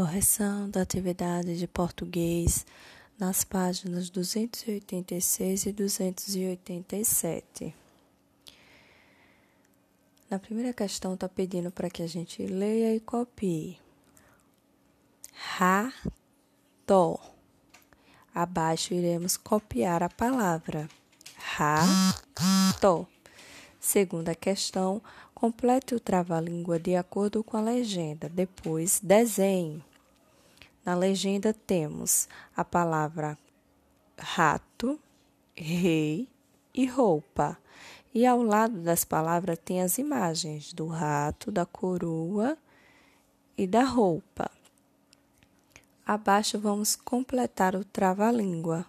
Correção da atividade de português nas páginas 286 e 287. Na primeira questão, está pedindo para que a gente leia e copie. Rato. Abaixo iremos copiar a palavra. Rato. Segunda questão, complete o trava-língua de acordo com a legenda. Depois, desenhe. Na legenda temos a palavra rato, rei e roupa. E ao lado das palavras tem as imagens do rato, da coroa e da roupa. Abaixo vamos completar o trava-língua.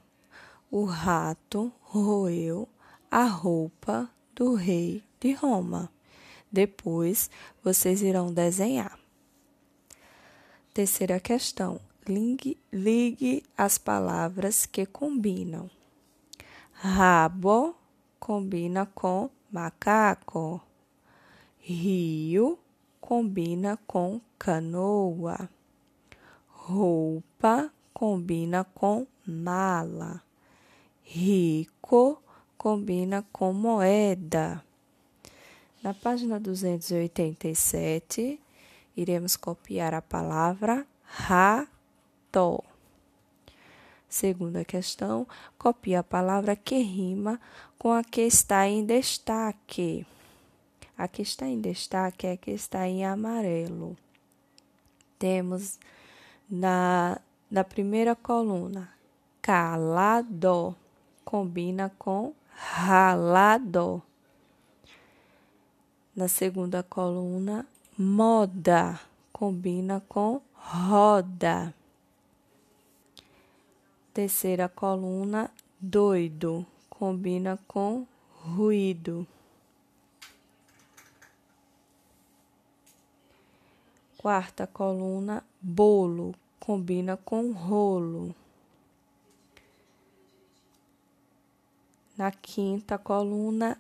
O rato roeu a roupa do rei de Roma. Depois vocês irão desenhar. Terceira questão: ligue, ligue as palavras que combinam. Rabo combina com macaco. Rio combina com canoa. Roupa combina com mala. Rico combina com moeda. Na página 287, iremos copiar a palavra rato. Segunda questão, copie a palavra que rima com a que está em destaque. A que está em destaque é a que está em amarelo. Temos na, na primeira coluna, calado, combina com ralado. Na segunda coluna, moda combina com roda. Terceira coluna, doido combina com ruído. Quarta coluna, bolo combina com rolo. Na quinta coluna,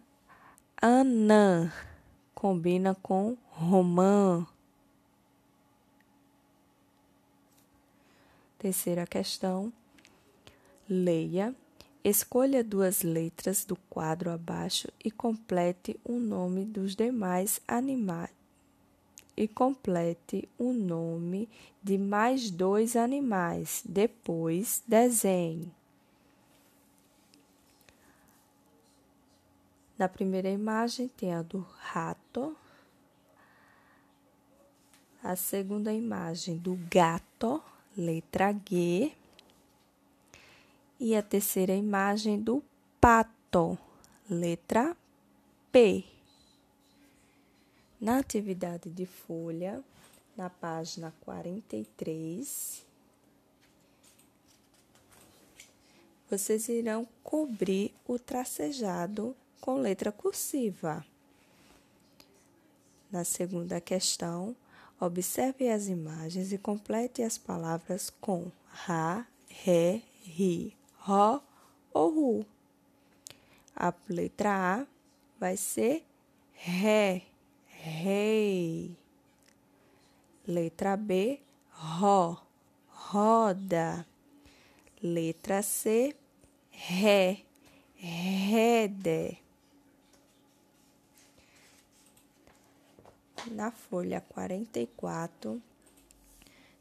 anã combina com romã. Terceira questão. Leia, escolha duas letras do quadro abaixo e complete o nome dos demais animais. E complete o nome de mais dois animais. Depois, desenhe. Na primeira imagem tem a do rato. A segunda imagem do gato, letra G. E a terceira imagem do pato, letra P. Na atividade de folha, na página 43, vocês irão cobrir o tracejado com letra cursiva. Na segunda questão, observe as imagens e complete as palavras com ra, ré, ri, ró ou ru. A letra A vai ser ré, rei. Letra B, ró, roda. Letra C, ré, rede. Na folha 44,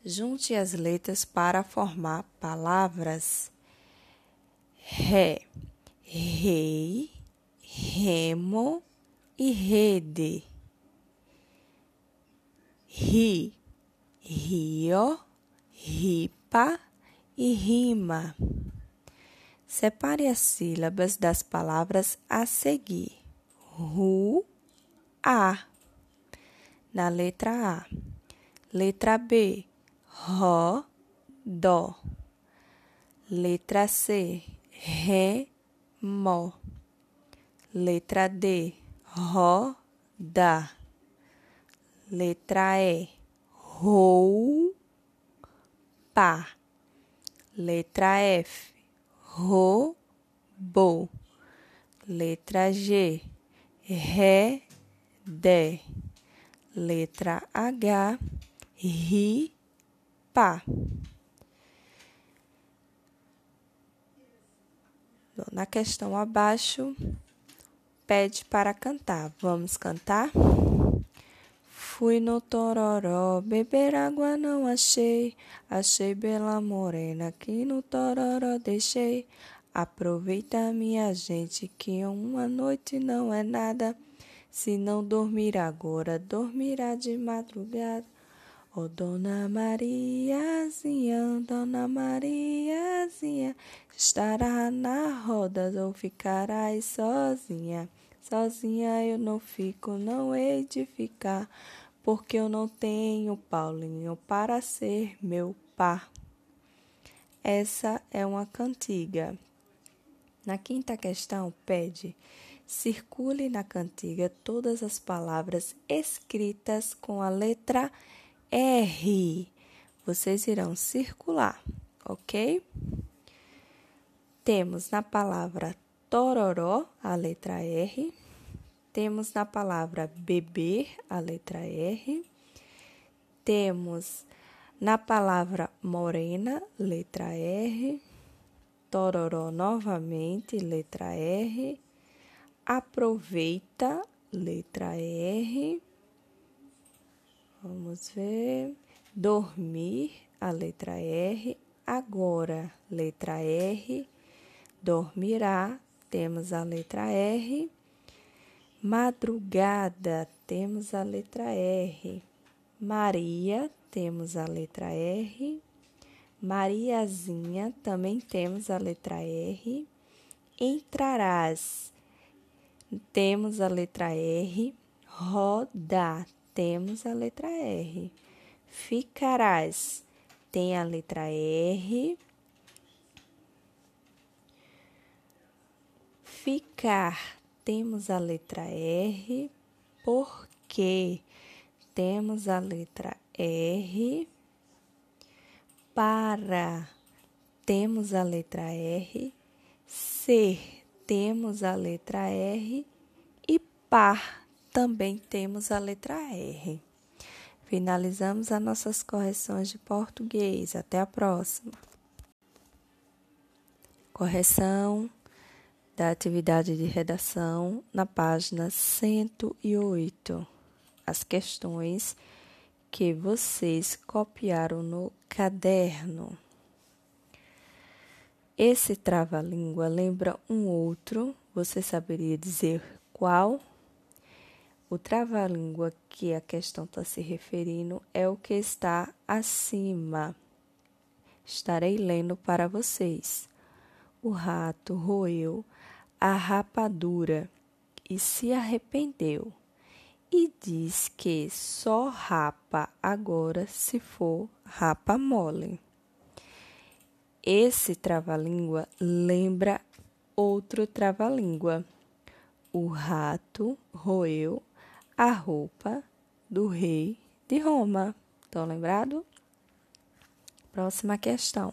junte as letras para formar palavras ré, rei, remo e rede. Ri, rio, ripa e rima. Separe as sílabas das palavras a seguir. Ru, a na letra A. Letra B, Ró, Dó. Letra C, Ré, Mó. Letra D, Ró, Dá. Letra E, Rou, Pá. Letra F, Robô. Letra G, Ré, Dé letra H, ri, pá. Na questão abaixo, pede para cantar. Vamos cantar? Fui no Tororó, beber água não achei. Achei bela morena que no Tororó deixei. Aproveita, minha gente, que uma noite não é nada. Se não dormir agora, dormirá de madrugada. Ô oh, Dona Mariazinha, Dona Mariazinha, estará na roda ou ficarás sozinha? Sozinha eu não fico, não hei de ficar, porque eu não tenho Paulinho para ser meu par. Essa é uma cantiga. Na quinta questão, pede: circule na cantiga todas as palavras escritas com a letra R. Vocês irão circular, ok? Temos na palavra tororó a letra R. Temos na palavra beber a letra R. Temos na palavra morena, letra R. Tororó novamente, letra R. Aproveita, letra R. Vamos ver. Dormir, a letra R. Agora, letra R. Dormirá, temos a letra R. Madrugada, temos a letra R. Maria, temos a letra R. Mariazinha, também temos a letra R. Entrarás, temos a letra R. Roda, temos a letra R. Ficarás tem a letra R. Ficar temos a letra R. Porque temos a letra R. Para temos a letra R. Ser temos a letra R. E par também temos a letra R. Finalizamos as nossas correções de português. Até a próxima. Correção da atividade de redação na página 108. As questões que vocês copiaram no caderno. Esse trava-língua lembra um outro, você saberia dizer qual? O trava-língua que a questão está se referindo é o que está acima. Estarei lendo para vocês. O rato roeu a rapadura e se arrependeu, e diz que só rapa agora se for rapa mole. Esse trava-língua lembra outro trava-língua. O rato roeu a roupa do rei de Roma. Estão lembrado? Próxima questão.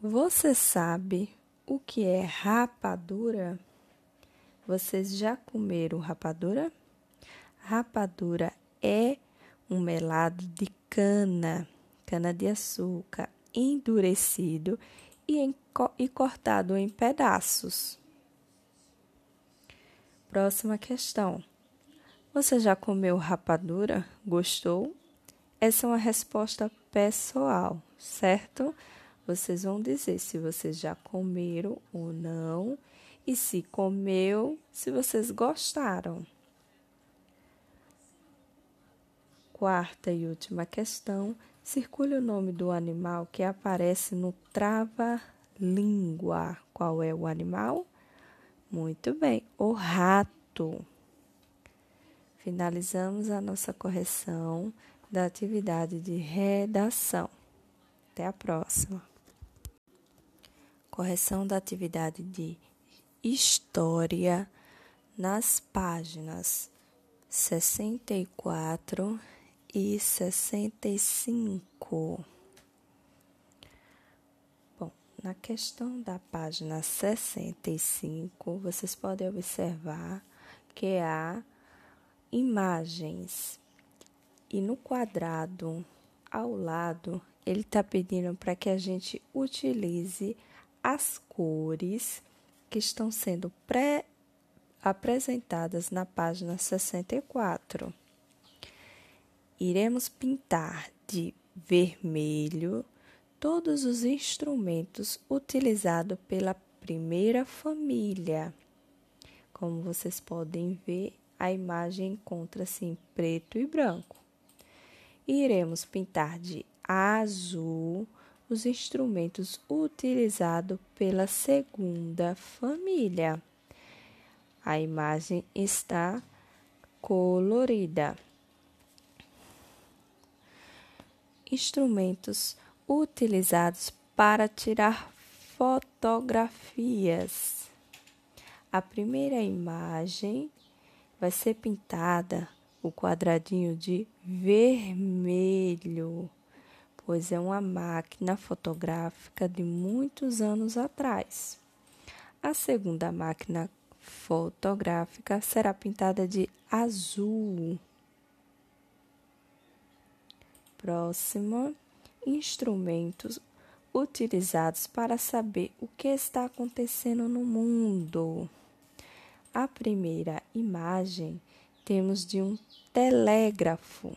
Você sabe o que é rapadura? Vocês já comeram rapadura? Rapadura é um melado de cana, cana de açúcar, endurecido e, em, e cortado em pedaços. Próxima questão. Você já comeu rapadura? Gostou? Essa é uma resposta pessoal, certo? Vocês vão dizer se vocês já comeram ou não e se comeu, se vocês gostaram. Quarta e última questão: circule o nome do animal que aparece no trava-língua. Qual é o animal? Muito bem, o rato finalizamos a nossa correção da atividade de redação. Até a próxima. Correção da atividade de história nas páginas 64 e 65. Bom, na questão da página 65, vocês podem observar que há imagens. E no quadrado ao lado, ele está pedindo para que a gente utilize as cores que estão sendo pré apresentadas na página 64. Iremos pintar de vermelho todos os instrumentos utilizados pela primeira família. Como vocês podem ver, a imagem encontra-se em preto e branco. Iremos pintar de azul os instrumentos utilizados pela segunda família. A imagem está colorida. Instrumentos utilizados para tirar fotografias. A primeira imagem vai ser pintada o quadradinho de vermelho, pois é uma máquina fotográfica de muitos anos atrás. A segunda máquina fotográfica será pintada de azul. Próximo, instrumentos utilizados para saber o que está acontecendo no mundo. A primeira imagem temos de um telégrafo.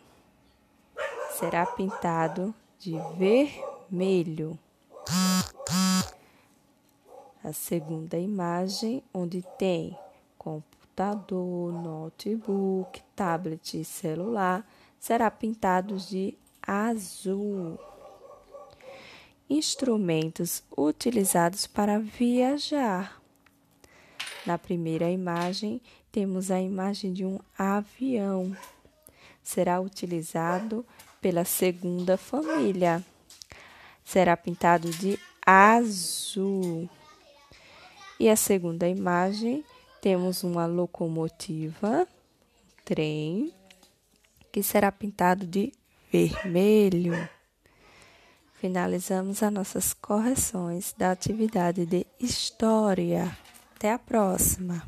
Será pintado de vermelho. A segunda imagem, onde tem computador, notebook, tablet e celular, será pintado de azul instrumentos utilizados para viajar. Na primeira imagem, temos a imagem de um avião. Será utilizado pela segunda família. Será pintado de azul. E a segunda imagem, temos uma locomotiva, um trem, que será pintado de vermelho. Finalizamos as nossas correções da atividade de História. Até a próxima!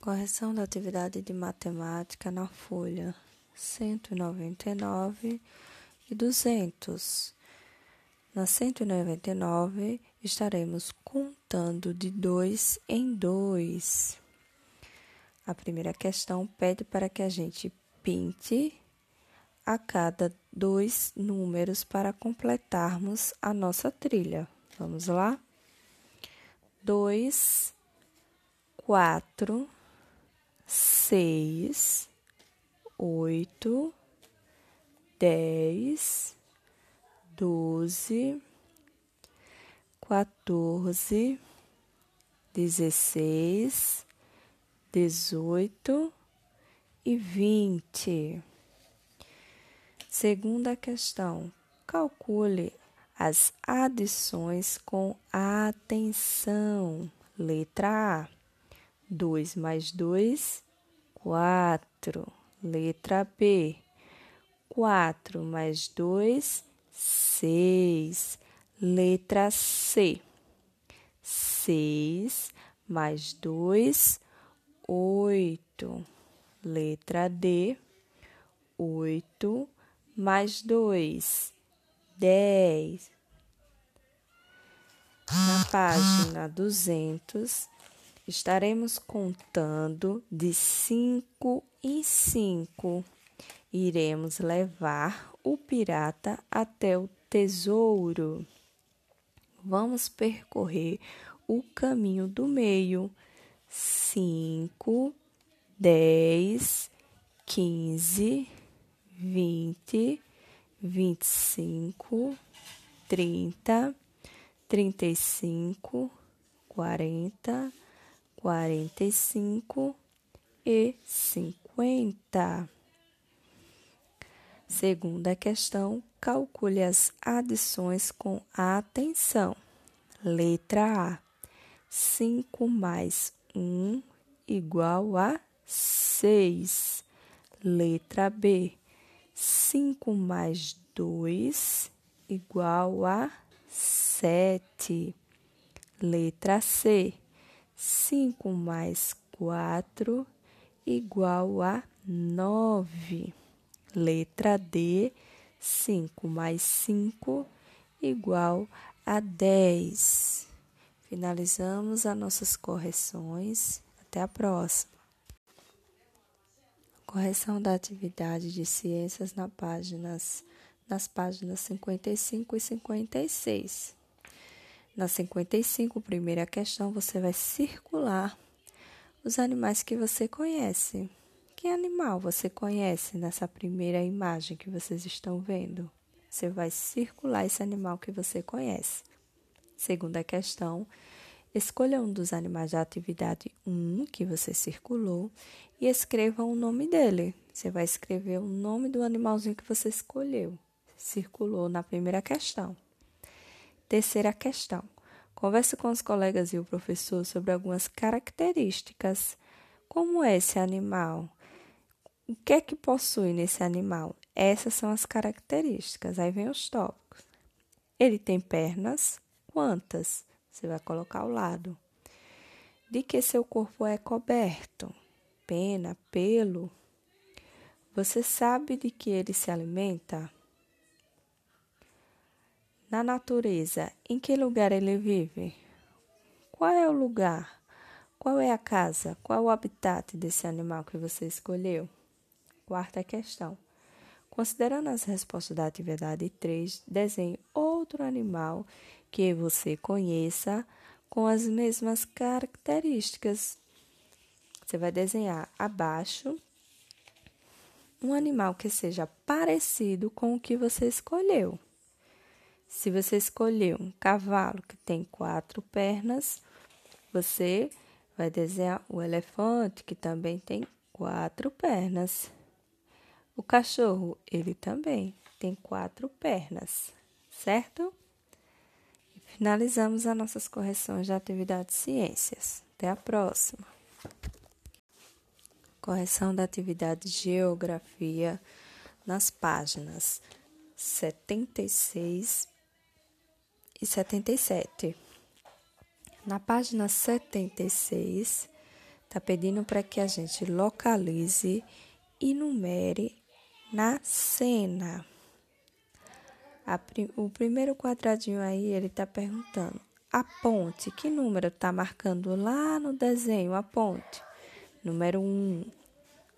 Correção da atividade de matemática na folha 199 e 200. Na 199, estaremos contando de dois em dois. A primeira questão pede para que a gente pinte a cada dois números para completarmos a nossa trilha. Vamos lá? Dois, quatro, seis, oito, dez, doze, quatorze, dezesseis, dezoito e vinte. Segunda questão: calcule as adições com atenção. Letra A: 2 mais 2, 4. Letra B: 4 mais 2, 6. Letra C: 6 mais 2, 8. Letra D: 8 mais dois, dez. Na página duzentos, estaremos contando de cinco em cinco. Iremos levar o pirata até o tesouro. Vamos percorrer o caminho do meio. Cinco, dez, quinze vinte, vinte e cinco, trinta, trinta e cinco, quarenta, quarenta e cinco e cinquenta. Segunda questão, calcule as adições com atenção. Letra A: 5 mais 1 igual a 6. Letra B: 5 mais 2 igual a 7. Letra C. 5 mais 4 igual a 9. Letra D, 5 mais 5 igual a 10. Finalizamos as nossas correções. Até a próxima. Correção da atividade de ciências na páginas, nas páginas 55 e 56. Na 55, primeira questão, você vai circular os animais que você conhece. Que animal você conhece nessa primeira imagem que vocês estão vendo? Você vai circular esse animal que você conhece. Segunda questão, escolha um dos animais da atividade 1 que você circulou e escreva o nome dele. Você vai escrever o nome do animalzinho que você escolheu. Circulou na primeira questão. Terceira questão. Converse com os colegas e o professor sobre algumas características. Como é esse animal? O que é que possui nesse animal? Essas são as características. Aí vem os tópicos. Ele tem pernas? Quantas? Você vai colocar ao lado. De que seu corpo é coberto? Pena, pelo? Você sabe de que ele se alimenta? Na natureza, em que lugar ele vive? Qual é o lugar? Qual é a casa? Qual é o habitat desse animal que você escolheu? Quarta questão. Considerando as respostas da atividade 3, desenhe outro animal que você conheça com as mesmas características. Você vai desenhar abaixo um animal que seja parecido com o que você escolheu. Se você escolheu um cavalo que tem quatro pernas, você vai desenhar o elefante que também tem quatro pernas. O cachorro, ele também tem quatro pernas, certo? Finalizamos as nossas correções de atividade ciências. Até a próxima. Correção da atividade geografia nas páginas 76 e 77. Na página 76, está pedindo para que a gente localize e numere na cena. o primeiro quadradinho aí, ele está perguntando: a ponte, que número está marcando lá no desenho a ponte? Número 1. Um.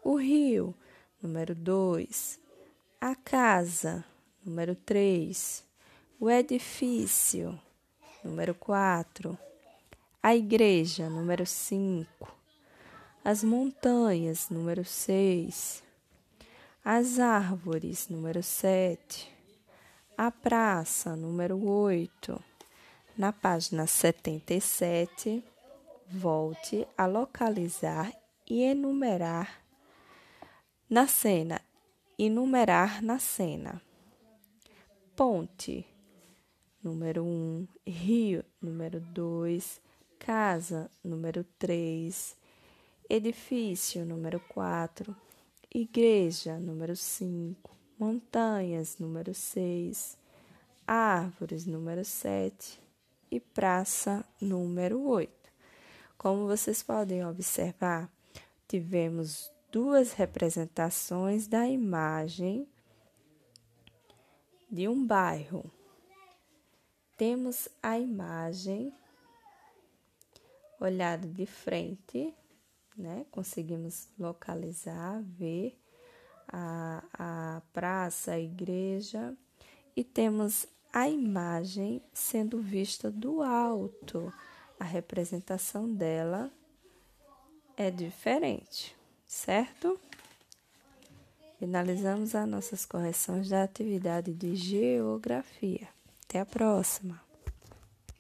O rio, número 2. A casa, número 3. O edifício, número 4. A igreja, número 5. As montanhas, número 6 as árvores, número 7. A praça, número 8. Na página 77, volte a localizar e enumerar na cena. Enumerar na cena. Ponte, número 1. Rio, número 2. Casa, número 3. Edifício, número 4 igreja, número 5, montanhas, número 6, árvores, número 7 e praça, número 8. Como vocês podem observar, tivemos duas representações da imagem de um bairro. Temos a imagem olhada de frente né? Conseguimos localizar, ver a, a praça, a igreja e temos a imagem sendo vista do alto. A representação dela é diferente, certo? Finalizamos as nossas correções da atividade de geografia. Até a próxima!